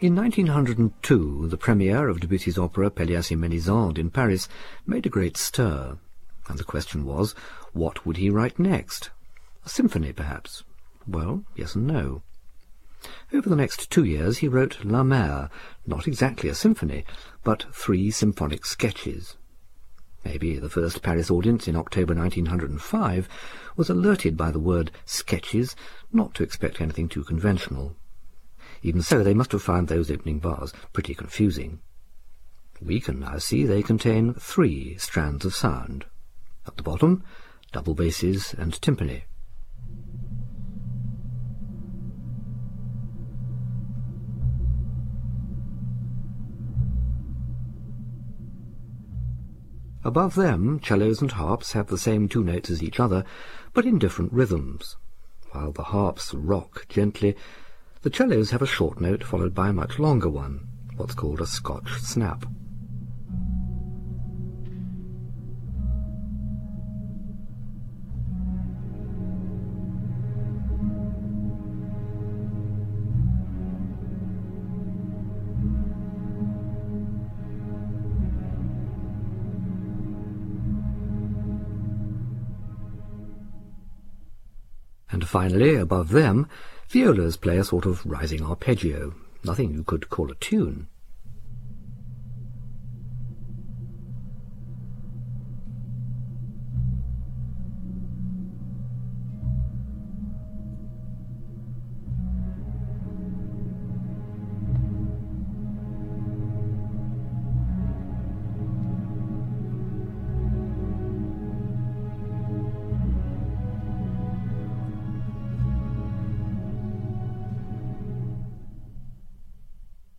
In 1902, the premiere of Debussy's opera Pelléas et Mélisande in Paris made a great stir, and the question was, what would he write next? A symphony, perhaps? Well, yes and no. Over the next two years he wrote La Mer, not exactly a symphony, but three symphonic sketches. Maybe the first Paris audience in October 1905 was alerted by the word sketches not to expect anything too conventional. Even so, they must have found those opening bars pretty confusing. We can now see they contain three strands of sound. At the bottom, double basses and timpani. Above them, cellos and harps have the same two notes as each other, but in different rhythms. While the harps rock gently, the cellos have a short note followed by a much longer one, what's called a Scotch snap. And finally, above them, violas play a sort of rising arpeggio, nothing you could call a tune.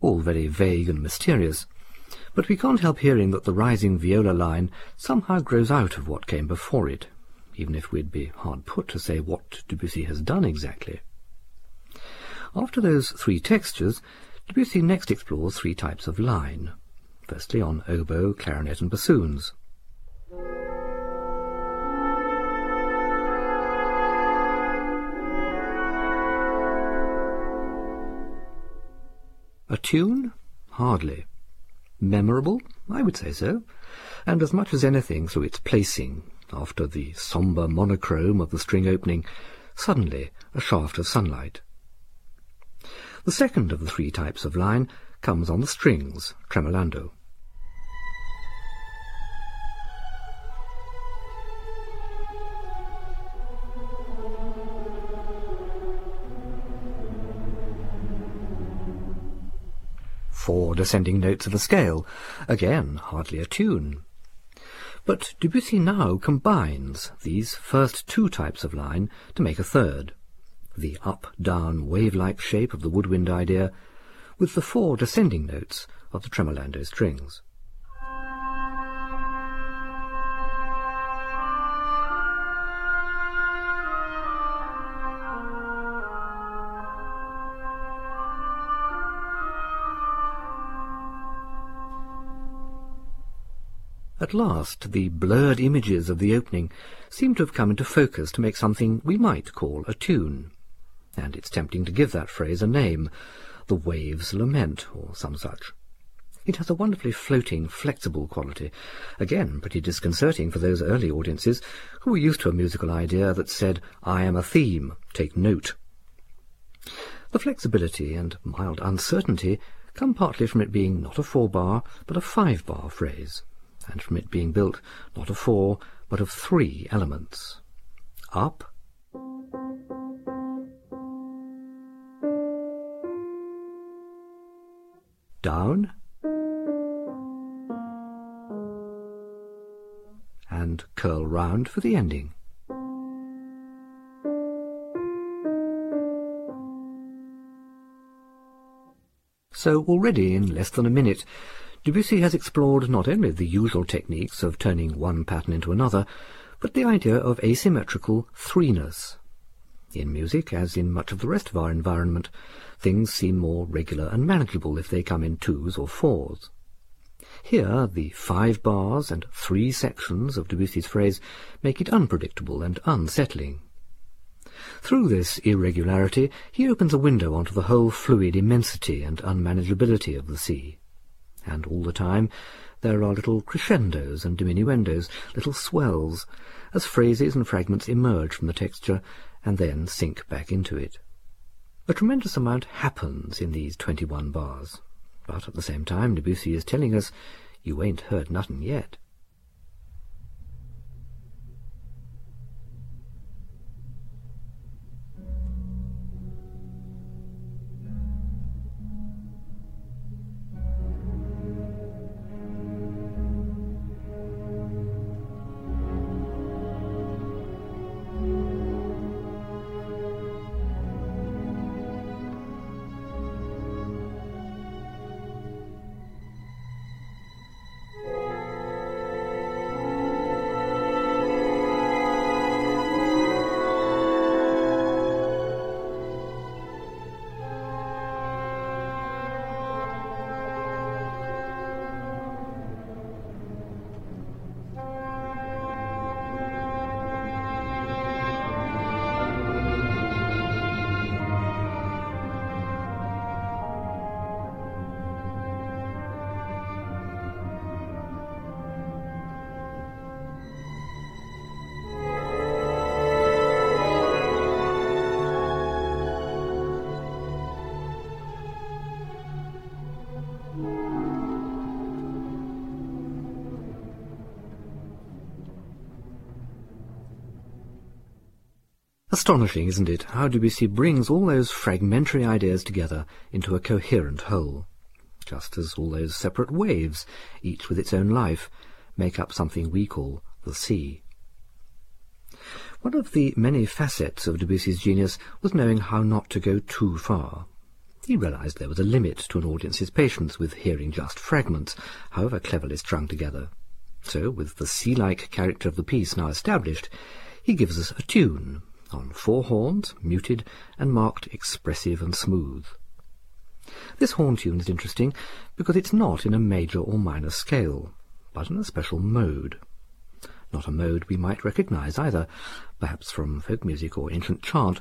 All very vague and mysterious, but we can't help hearing that the rising viola line somehow grows out of what came before it, even if we'd be hard put to say what Debussy has done exactly. After those three textures, Debussy next explores three types of line, firstly on oboe, clarinet and bassoons. A tune? Hardly. Memorable? I would say so. And as much as anything through its placing, after the sombre monochrome of the string opening, suddenly a shaft of sunlight. The second of the three types of line comes on the strings, tremolando. Four descending notes of a scale. Again, hardly a tune. But Debussy now combines these first two types of line to make a third, the up-down wave-like shape of the woodwind idea, with the four descending notes of the tremolando strings. At last, the blurred images of the opening seem to have come into focus to make something we might call a tune. And it's tempting to give that phrase a name, the Wave's Lament, or some such. It has a wonderfully floating, flexible quality, again pretty disconcerting for those early audiences who were used to a musical idea that said, I am a theme, take note. The flexibility and mild uncertainty come partly from it being not a four-bar, but a five-bar phrase and from it being built not of four, but of three elements. Up, down, and curl round for the ending. So already in less than a minute Debussy has explored not only the usual techniques of turning one pattern into another, but the idea of asymmetrical threeness. In music, as in much of the rest of our environment, things seem more regular and manageable if they come in twos or fours. Here, the five bars and three sections of Debussy's phrase make it unpredictable and unsettling. Through this irregularity he opens a window onto the whole fluid immensity and unmanageability of the sea. And all the time there are little crescendos and diminuendos, little swells, as phrases and fragments emerge from the texture and then sink back into it. A tremendous amount happens in these twenty-one bars, but at the same time Debussy is telling us, you ain't heard nothing yet. Astonishing, isn't it, how Debussy brings all those fragmentary ideas together into a coherent whole, just as all those separate waves, each with its own life, make up something we call the sea. One of the many facets of Debussy's genius was knowing how not to go too far. He realized there was a limit to an audience's patience with hearing just fragments, however cleverly strung together. So, with the sea-like character of the piece now established, he gives us a tune, on four horns, muted, and marked expressive and smooth. This horn tune is interesting because it's not in a major or minor scale, but in a special mode. Not a mode we might recognize either, perhaps from folk music or ancient chant,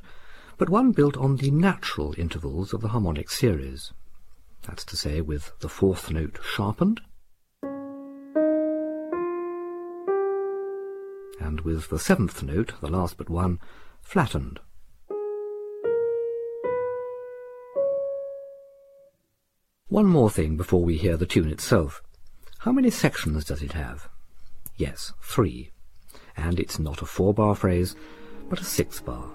but one built on the natural intervals of the harmonic series. That's to say, with the fourth note sharpened, and with the seventh note, the last but one, flattened. One more thing before we hear the tune itself. How many sections does it have? Yes, three. And it's not a four-bar phrase, but a six-bar.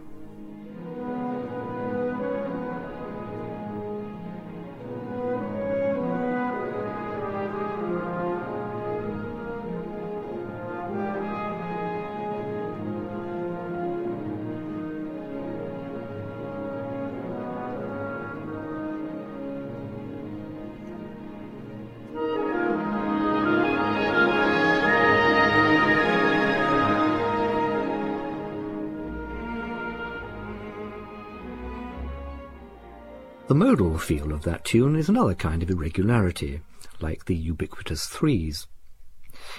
The feel of that tune is another kind of irregularity, like the ubiquitous threes.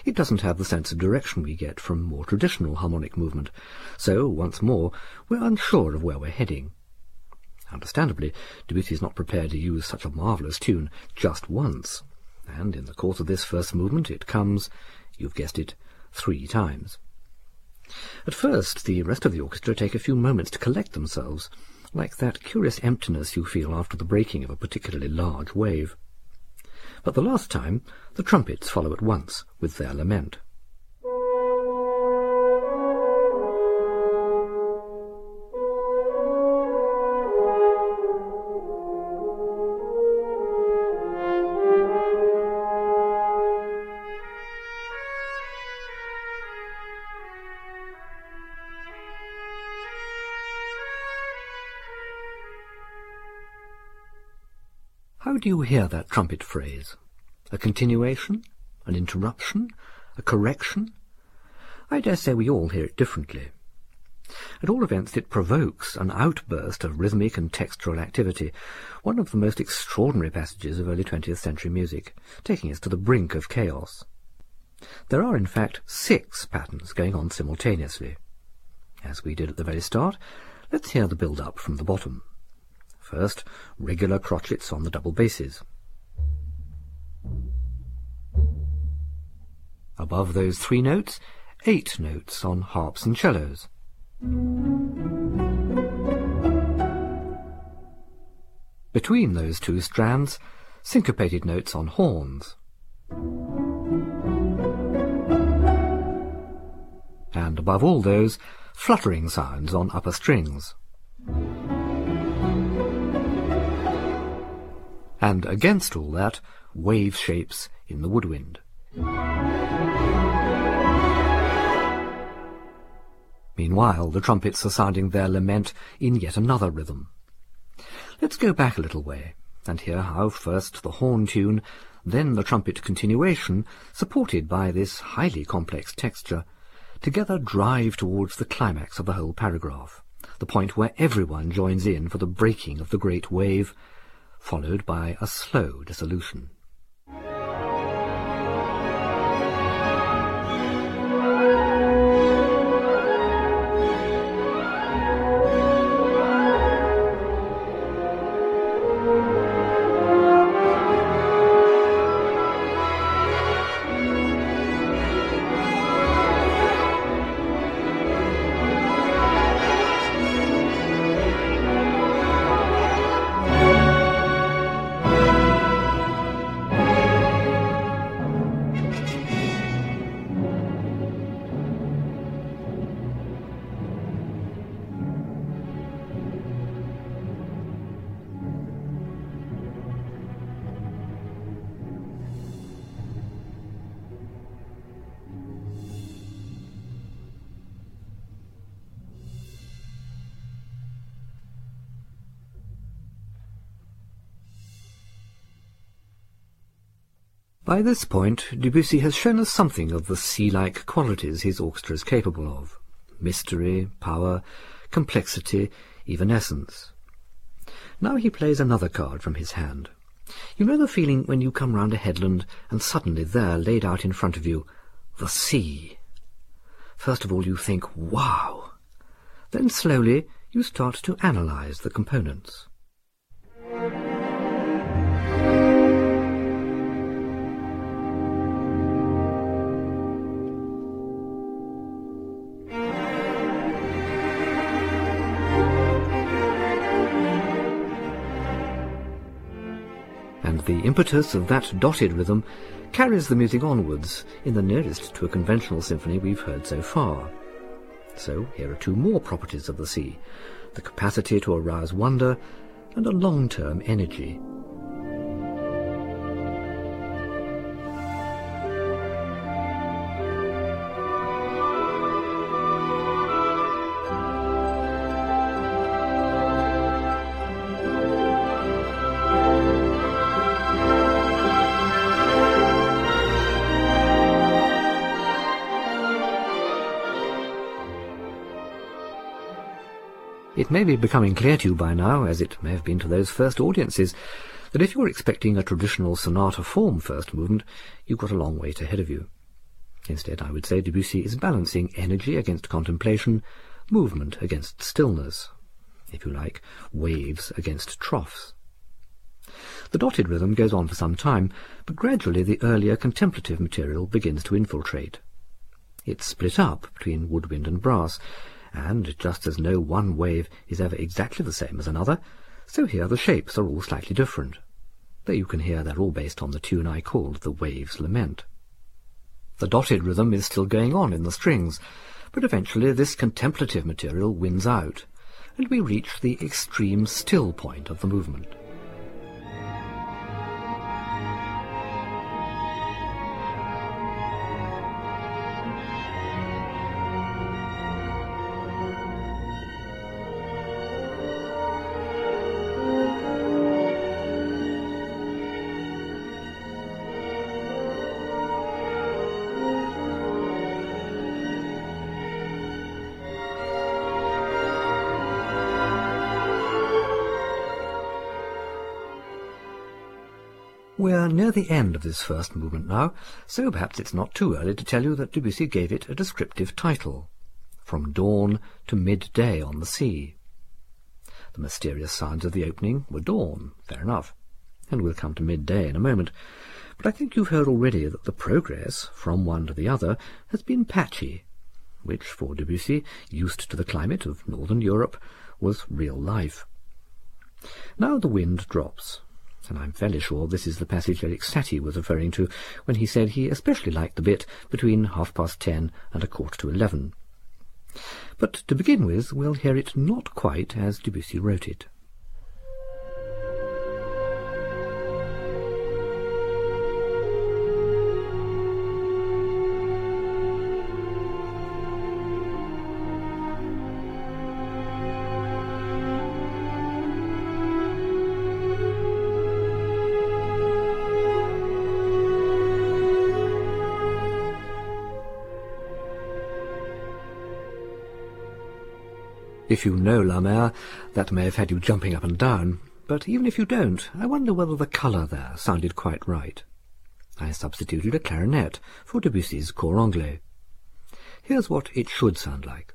It doesn't have the sense of direction we get from more traditional harmonic movement, so, once more, we're unsure of where we're heading. Understandably, Debussy is not prepared to use such a marvellous tune just once, and in the course of this first movement it comes, you've guessed it, three times. At first, the rest of the orchestra take a few moments to collect themselves, like that curious emptiness you feel after the breaking of a particularly large wave. But the last time, the trumpets follow at once with their lament. Do you hear that trumpet phrase? A continuation? An interruption? A correction? I dare say we all hear it differently. At all events, it provokes an outburst of rhythmic and textural activity, one of the most extraordinary passages of early 20th century music, taking us to the brink of chaos. There are, in fact, six patterns going on simultaneously. As we did at the very start, Let's hear the build-up from the bottom. First, regular crotchets on the double basses. Above those three notes, eight notes on harps and cellos. Between those two strands, syncopated notes on horns. And above all those, fluttering sounds on upper strings. And against all that, wave shapes in the woodwind. Meanwhile, the trumpets are sounding their lament in yet another rhythm. Let's go back a little way, and hear how first the horn tune, then the trumpet continuation, supported by this highly complex texture, together drive towards the climax of the whole paragraph, the point where everyone joins in for the breaking of the great wave, followed by a slow dissolution. By this point, Debussy has shown us something of the sea-like qualities his orchestra is capable of. Mystery, power, complexity, evanescence. Now he plays another card from his hand. You know the feeling when you come round a headland and suddenly there, laid out in front of you, the sea. First of all you think, wow! Then slowly you start to analyze the components. The impetus of that dotted rhythm carries the music onwards in the nearest to a conventional symphony we've heard so far. So here are two more properties of the sea, the capacity to arouse wonder and a long-term energy. It may be becoming clear to you by now, as it may have been to those first audiences, that if you're expecting a traditional sonata form first movement, you've got a long wait ahead of you. Instead, I would say Debussy is balancing energy against contemplation, movement against stillness, if you like, waves against troughs. The dotted rhythm goes on for some time, but gradually the earlier contemplative material begins to infiltrate. It's split up between woodwind and brass, and just as no one wave is ever exactly the same as another, so here the shapes are all slightly different, though you can hear they're all based on the tune I called the Wave's Lament. The dotted rhythm is still going on in the strings, but eventually this contemplative material wins out, and we reach the extreme still point of the movement. We're near the end of this first movement now, so perhaps it's not too early to tell you that Debussy gave it a descriptive title, From Dawn to Midday on the Sea. The mysterious signs of the opening were dawn, fair enough, and we'll come to midday in a moment. But I think you've heard already that the progress from one to the other has been patchy, which for Debussy, used to the climate of northern Europe, was real life. Now the wind drops, and I'm fairly sure this is the passage Erik Satie was referring to when he said he especially liked the bit between half past ten and a quarter to eleven. But to begin with, we'll hear it not quite as Debussy wrote it. If you know La Mer, that may have had you jumping up and down, but even if you don't, I wonder whether the colour there sounded quite right. I substituted a clarinet for Debussy's cor anglais. Here's what it should sound like.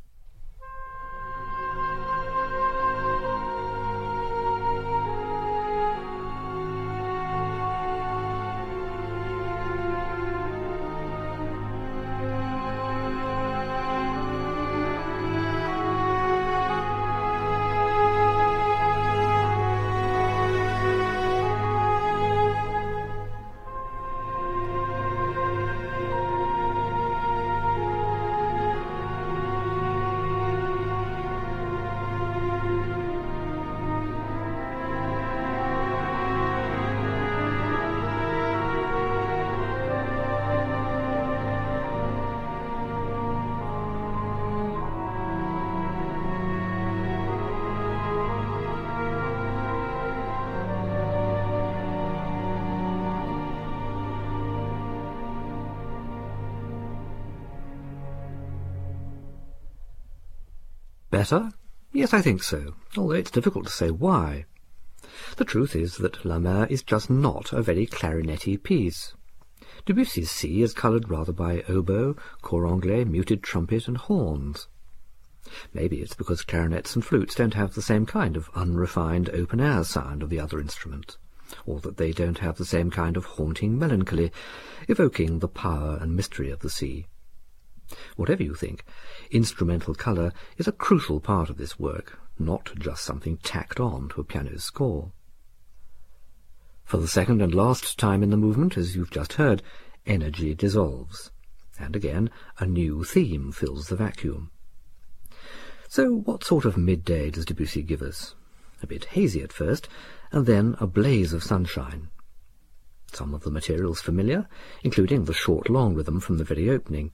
Better? Yes, I think so, although it's difficult to say why. The truth is that La Mer is just not a very clarinetty piece. Debussy's sea is coloured rather by oboe, cor anglais, muted trumpet, and horns. Maybe it's because clarinets and flutes don't have the same kind of unrefined open-air sound of the other instruments, or that they don't have the same kind of haunting melancholy, evoking the power and mystery of the sea. Whatever you think, instrumental colour is a crucial part of this work, not just something tacked on to a piano score. For the second and last time in the movement, as you've just heard, energy dissolves, and again a new theme fills the vacuum. So what sort of midday does Debussy give us? A bit hazy at first, and then a blaze of sunshine. Some of the material's familiar, including the short-long rhythm from the very opening.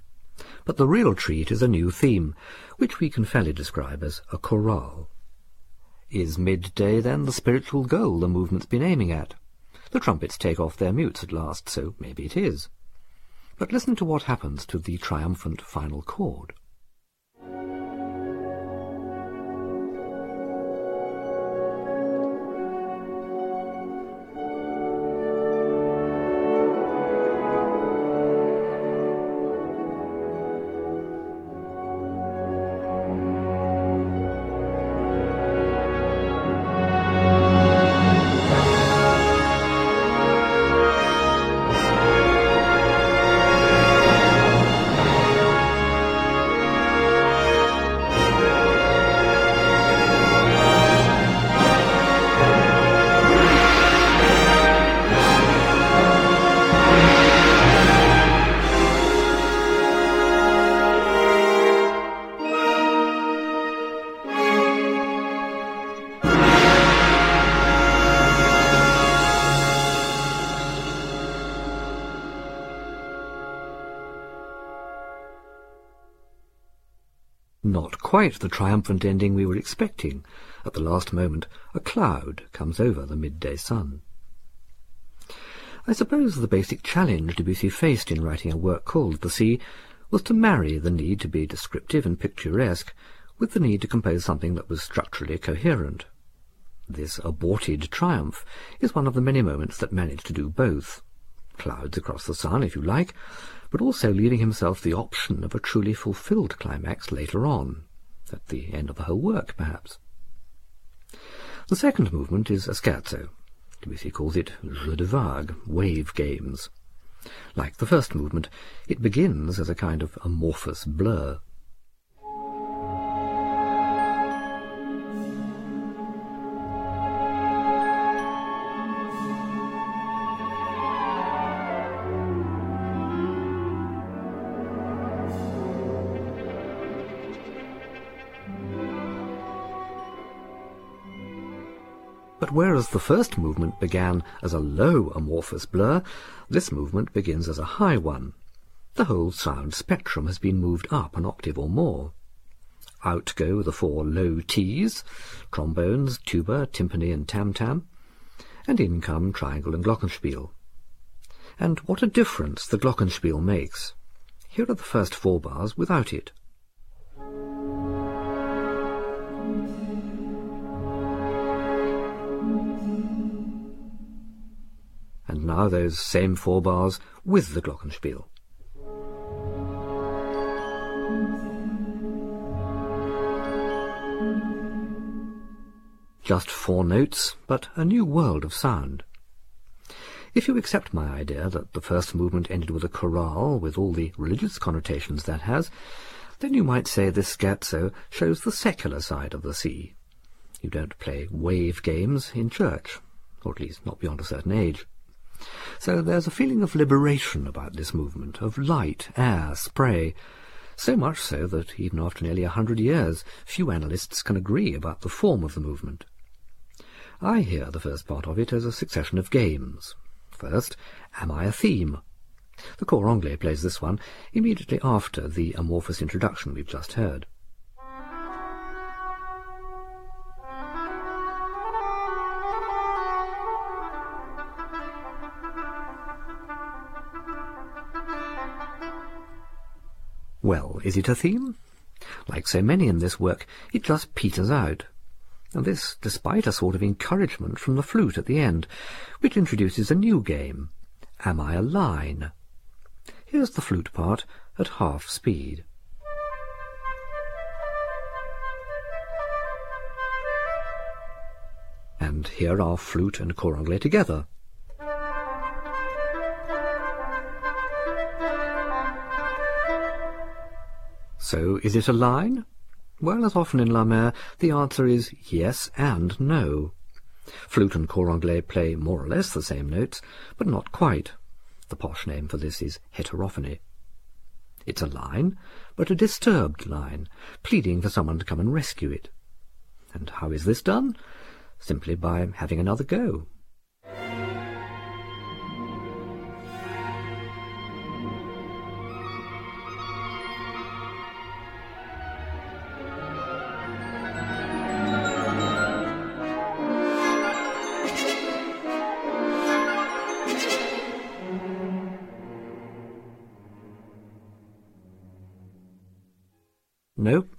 But the real treat is a new theme, which we can fairly describe as a chorale. Is midday, then, the spiritual goal the movement's been aiming at? The trumpets take off their mutes at last, so maybe it is. But listen to what happens to the triumphant final chord. Quite the triumphant ending we were expecting. At the last moment, a cloud comes over the midday sun. I suppose the basic challenge Debussy faced in writing a work called The Sea was to marry the need to be descriptive and picturesque with the need to compose something that was structurally coherent. This aborted triumph is one of the many moments that manage to do both. Clouds across the sun, if you like, but also leaving himself the option of a truly fulfilled climax later on, at the end of the whole work, perhaps. The second movement is a scherzo. Debussy calls it Jeux de vagues, wave games. Like the first movement, it begins as a kind of amorphous blur. Whereas the first movement began as a low amorphous blur, this movement begins as a high one. The whole sound spectrum has been moved up an octave or more. Out go the four low T's, trombones, tuba, timpani and tam-tam, and in come triangle and glockenspiel. And what a difference the glockenspiel makes. Here are the first four bars without it. And now those same four bars with the glockenspiel. Just four notes, but a new world of sound. If you accept my idea that the first movement ended with a chorale, with all the religious connotations that has, then you might say this scherzo shows the secular side of the sea. You don't play wave games in church, or at least not beyond a certain age. So there's a feeling of liberation about this movement, of light, air, spray, so much so that even after nearly a hundred years, few analysts can agree about the form of the movement. I hear the first part of it as a succession of games. First, Am I a Theme? The cor anglais plays this one immediately after the amorphous introduction we've just heard. Well, is it a theme? Like so many in this work, it just peters out. And this despite a sort of encouragement from the flute at the end, which introduces a new game. Am I a line? Here's the flute part at half speed. And here are flute and cor anglais together. So is it a line? Well, as often in La Mer, the answer is yes and no. Flute and cor anglais play more or less the same notes, but not quite. The posh name for this is heterophony. It's a line, but a disturbed line, pleading for someone to come and rescue it. And how is this done? Simply by having another go.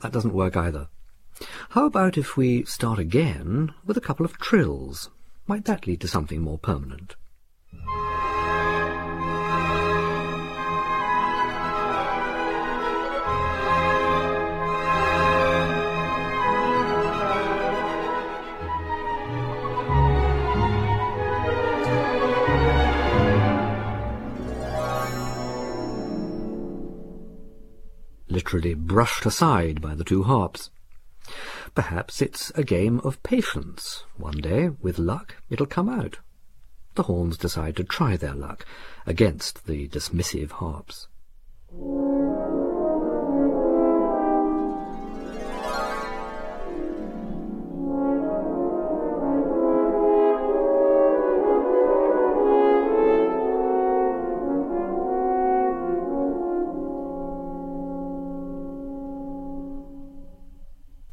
That doesn't work either. How about if we start again with a couple of trills? Might that lead to something more permanent? Brushed aside by the two harps. Perhaps it's a game of patience. One day, with luck, it'll come out. The horns decide to try their luck against the dismissive harps.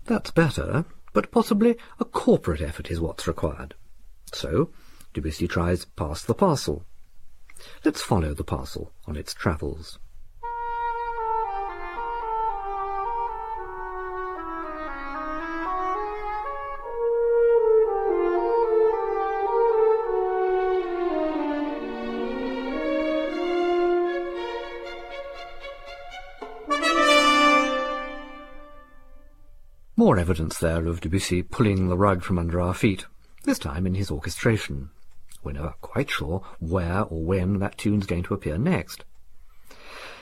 That's better, but possibly a corporate effort is what's required. So, Debussy tries Pass the Parcel. Let's follow the parcel on its travels. More evidence there of Debussy pulling the rug from under our feet, this time in his orchestration. We're never quite sure where or when that tune's going to appear next.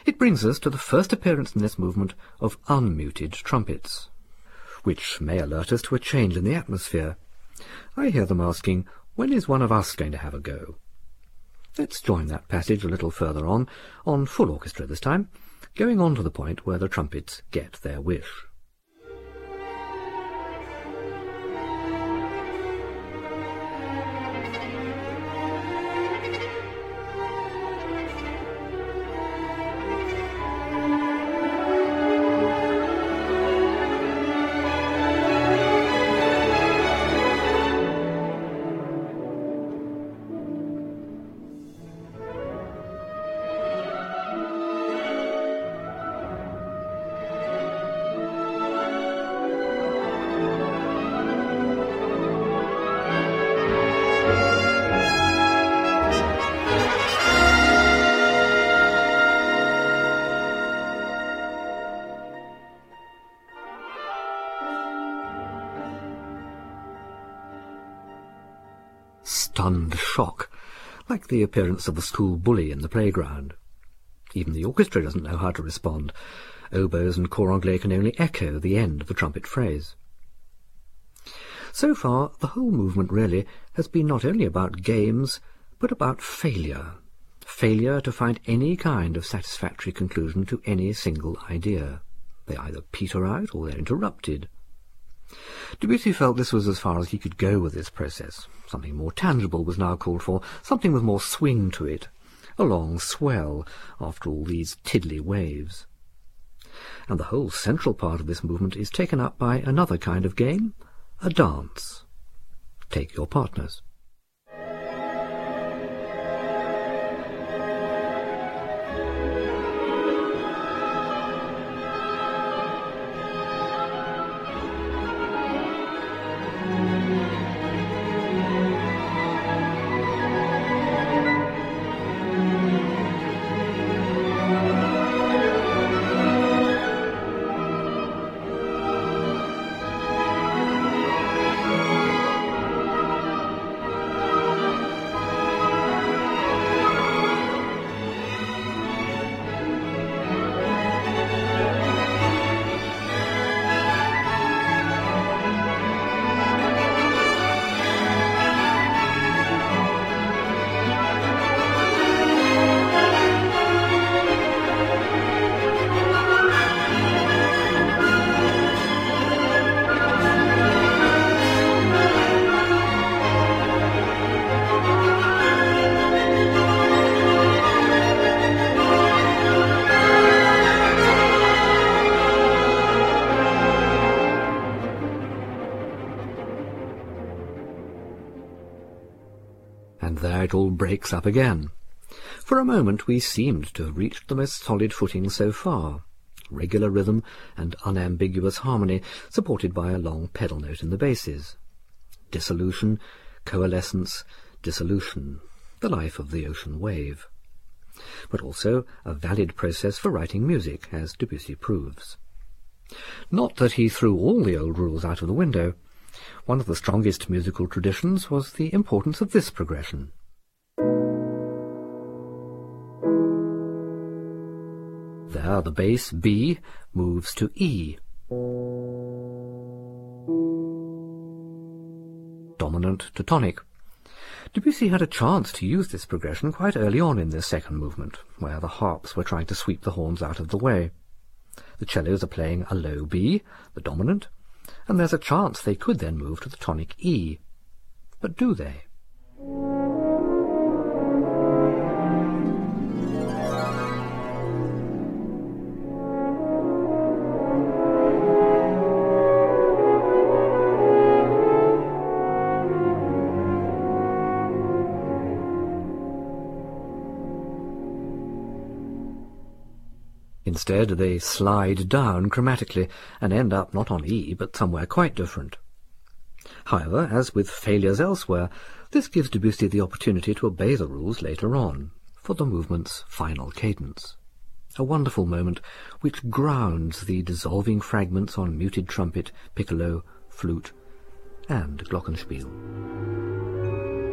It brings us to the first appearance in this movement of unmuted trumpets, which may alert us to a change in the atmosphere. I hear them asking, when is one of us going to have a go? Let's join that passage a little further on, on full orchestra this time, going on to the point where the trumpets get their wish. The appearance of the school bully in the playground. Even the orchestra doesn't know how to respond. Oboes and cor anglais can only echo the end of the trumpet phrase. So far, the whole movement really has been not only about games, but about failure. Failure to find any kind of satisfactory conclusion to any single idea. They either peter out or they're interrupted. Debussy felt this was as far as he could go with this process. Something more tangible was now called for, something with more swing to it, a long swell after all these tiddly waves. And the whole central part of this movement is taken up by another kind of game, a dance. Take your partners. There it all breaks up again. For a moment we seemed to have reached the most solid footing so far, regular rhythm and unambiguous harmony, supported by a long pedal note in the basses. Dissolution, coalescence, dissolution, the life of the ocean wave. But also a valid process for writing music, as Debussy proves. Not that he threw all the old rules out of the window. One of the strongest musical traditions was the importance of this progression. There the bass B moves to E. Dominant to tonic. Debussy had a chance to use this progression quite early on in this second movement, where the harps were trying to sweep the horns out of the way. The cellos are playing a low B, the dominant, and there's a chance they could then move to the tonic E. But do they? Instead, they slide down chromatically and end up not on E, but somewhere quite different. However, as with failures elsewhere, this gives Debussy the opportunity to obey the rules later on, for the movement's final cadence. a wonderful moment which grounds the dissolving fragments on muted trumpet, piccolo, flute, and glockenspiel.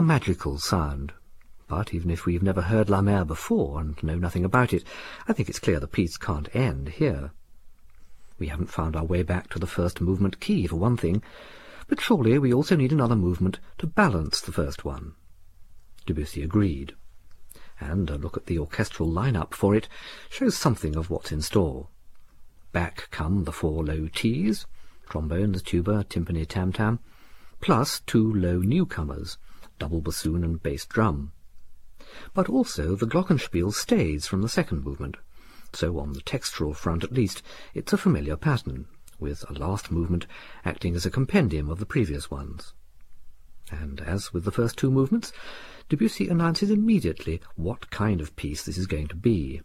A magical sound. But even if we've never heard La Mer before and know nothing about it, I think it's clear the piece can't end here. We haven't found our way back to the first movement key, for one thing, but surely we also need another movement to balance the first one. Debussy agreed, and a look at the orchestral line-up for it shows something of what's in store. Back come the four low T's, trombones, tuba, timpani, tam-tam, plus two low newcomers, double bassoon and bass drum. But also the glockenspiel stays from the second movement, so on the textural front at least it's a familiar pattern, with a last movement acting as a compendium of the previous ones. And as with the first two movements, Debussy announces immediately what kind of piece this is going to be,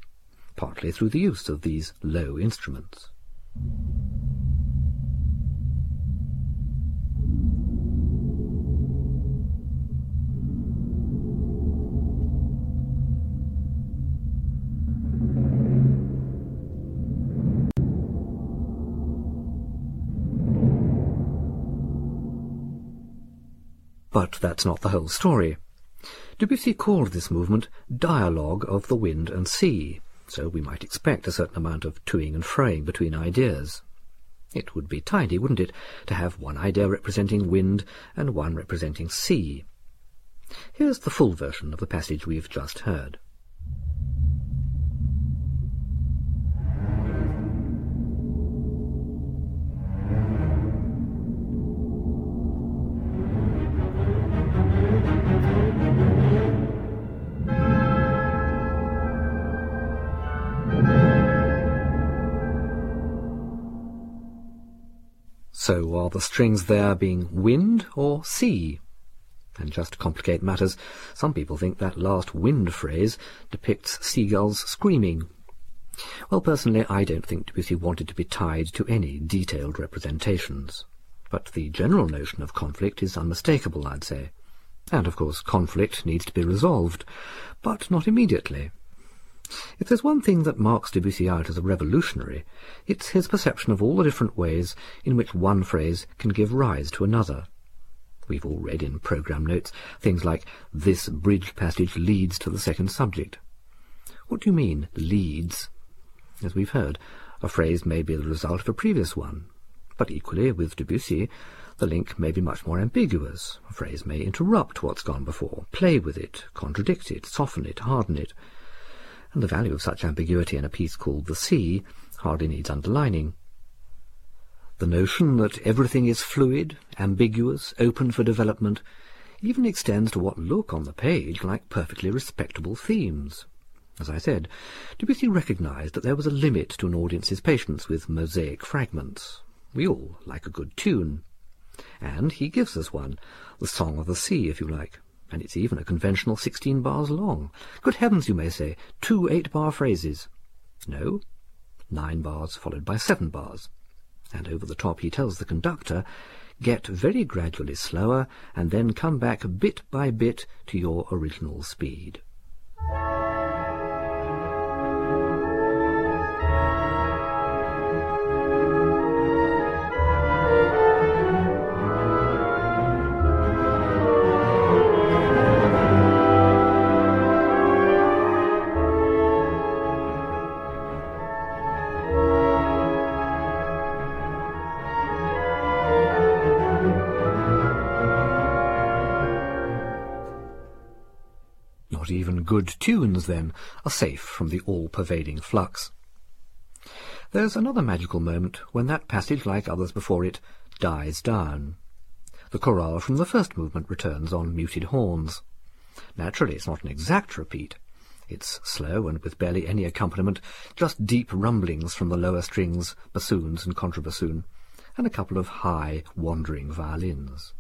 partly through the use of these low instruments. But that's not the whole story. Debussy called this movement Dialogue of the Wind and Sea, so we might expect a certain amount of toing and froing between ideas. It would be tidy, wouldn't it, to have one idea representing wind and one representing sea. Here's the full version of the passage we've just heard. So are the strings there being wind or sea? And just to complicate matters, some people think that last wind phrase depicts seagulls screaming. Well, personally, I don't think Debussy wanted to be tied to any detailed representations. But the general notion of conflict is unmistakable, I'd say. And, of course, conflict needs to be resolved, but not immediately. If there's one thing that marks Debussy out as a revolutionary, it's his perception of all the different ways in which one phrase can give rise to another. We've all read in programme notes things like, this bridge passage leads to the second subject. What do you mean, leads? As we've heard, a phrase may be the result of a previous one, but equally, with Debussy, the link may be much more ambiguous. A phrase may interrupt what's gone before, play with it, contradict it, soften it, harden it, and the value of such ambiguity in a piece called The Sea hardly needs underlining. The notion that everything is fluid, ambiguous, open for development, even extends to what look on the page like perfectly respectable themes. As I said, Debussy recognized that there was a limit to an audience's patience with mosaic fragments. We all like a good tune. And he gives us one, the Song of the Sea, if you like and it's even a conventional sixteen bars long. Good heavens, you may say, two eight-bar phrases. No, nine bars followed by seven bars. And over the top he tells the conductor, get very gradually slower, and then come back bit by bit to your original speed. Good tunes, then, are safe from the all-pervading flux. There's another magical moment when that passage, like others before it, dies down. The chorale from the first movement returns on muted horns. Naturally, it's not an exact repeat. It's slow and with barely any accompaniment, just deep rumblings from the lower strings, bassoons and contrabassoon, and a couple of high, wandering violins.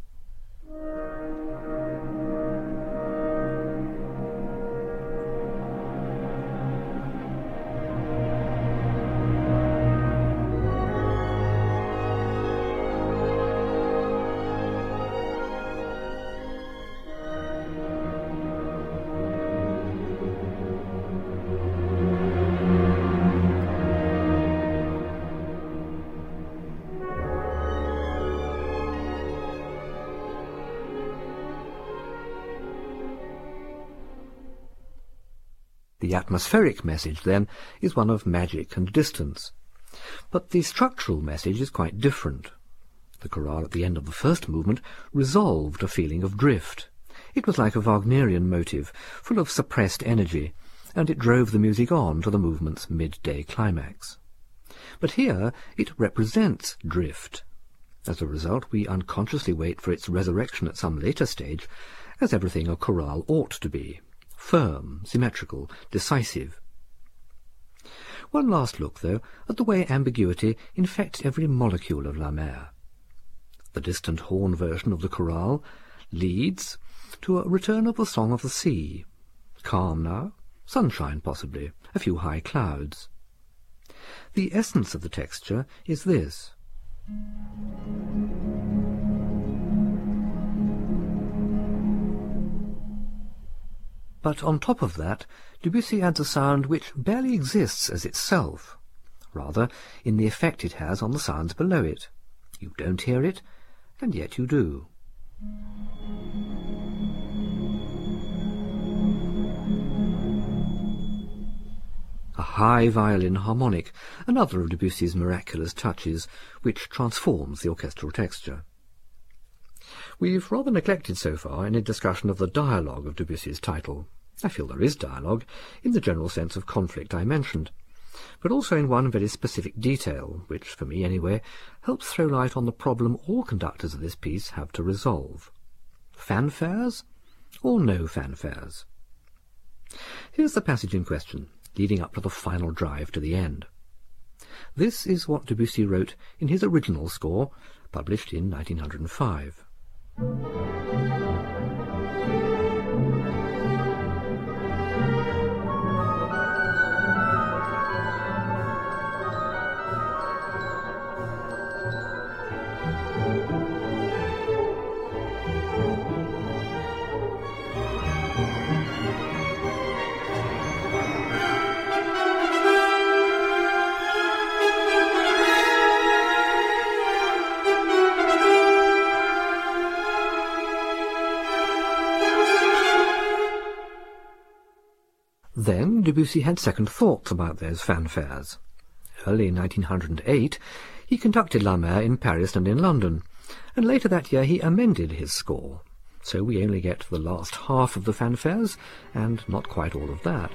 The atmospheric message, then, is one of magic and distance. But the structural message is quite different. The chorale at the end of the first movement resolved a feeling of drift. It was like a Wagnerian motive, full of suppressed energy, and it drove the music on to the movement's midday climax. But here it represents drift. As a result, we unconsciously wait for its resurrection at some later stage, as everything a chorale ought to be firm, symmetrical, decisive. One last look, though, at the way ambiguity infects every molecule of La Mer. The distant horn version of the chorale leads to a return of the song of the sea. Calm now, sunshine possibly, a few high clouds. The essence of the texture is this. But on top of that, Debussy adds a sound which barely exists as itself, rather in the effect it has on the sounds below it. You don't hear it, and yet you do. A high violin harmonic, another of Debussy's miraculous touches, which transforms the orchestral texture. We've rather neglected so far any discussion of the dialogue of Debussy's title. I feel there is dialogue, in the general sense of conflict I mentioned, but also in one very specific detail, which, for me anyway, helps throw light on the problem all conductors of this piece have to resolve. Fanfares or no fanfares? Here's the passage in question, leading up to the final drive to the end. This is what Debussy wrote in his original score, published in 1905. Then Debussy had second thoughts about those fanfares. Early in 1908 he conducted La Mer in Paris and in London, and later that year he amended his score. So we only get the last half of the fanfares, and not quite all of that.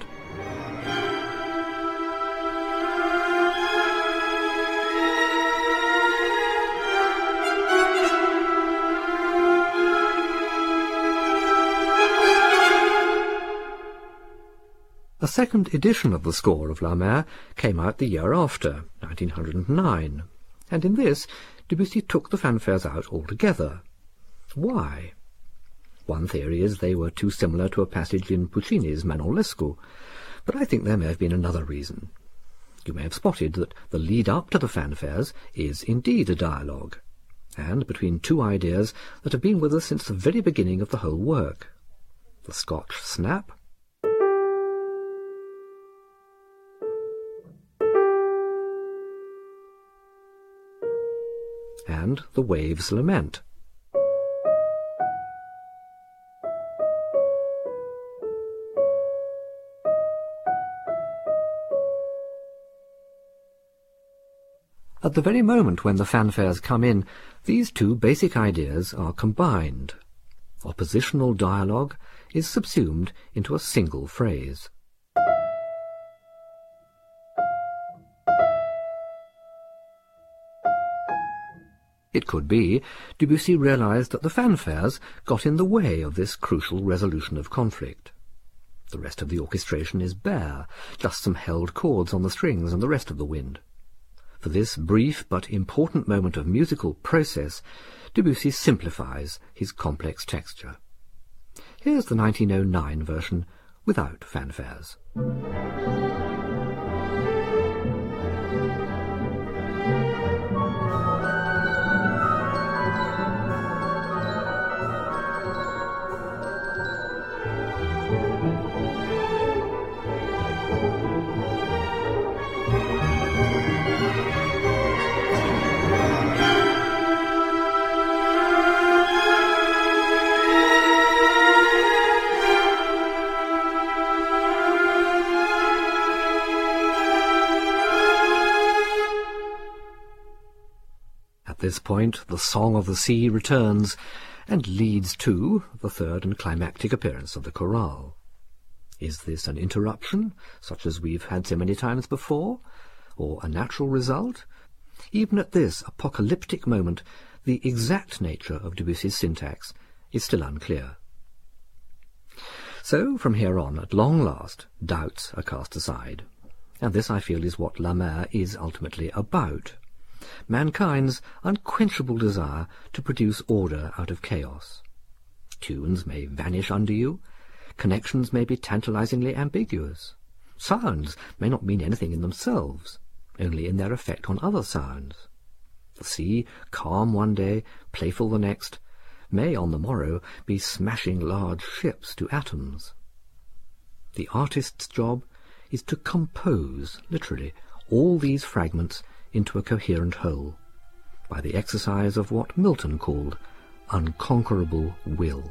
A second edition of the score of La Mer came out the year after, 1909, and in this Debussy took the fanfares out altogether. Why? One theory is they were too similar to a passage in Puccini's Manon Lescaut, but I think there may have been another reason. You may have spotted that the lead-up to the fanfares is indeed a dialogue, and between two ideas that have been with us since the very beginning of the whole work. The Scotch snap and the waves lament. At the very moment when the fanfares come in, these two basic ideas are combined. Oppositional dialogue is subsumed into a single phrase. It could be Debussy realized that the fanfares got in the way of this crucial resolution of conflict. The rest of the orchestration is bare, just some held chords on the strings and the rest of the wind. For this brief but important moment of musical process, Debussy simplifies his complex texture. Here's the 1909 version without fanfares. This point, the Song of the Sea returns and leads to the third and climactic appearance of the chorale. Is this an interruption, such as we've had so many times before, or a natural result? Even at this apocalyptic moment, the exact nature of Debussy's syntax is still unclear. So, from here on, at long last, doubts are cast aside. And this, I feel, is what La Mer is ultimately about mankind's unquenchable desire to produce order out of chaos. Tunes may vanish under you, connections may be tantalizingly ambiguous, sounds may not mean anything in themselves, only in their effect on other sounds. The sea, calm one day, playful the next, may on the morrow be smashing large ships to atoms. The artist's job is to compose, literally, all these fragments into a coherent whole by the exercise of what Milton called unconquerable will.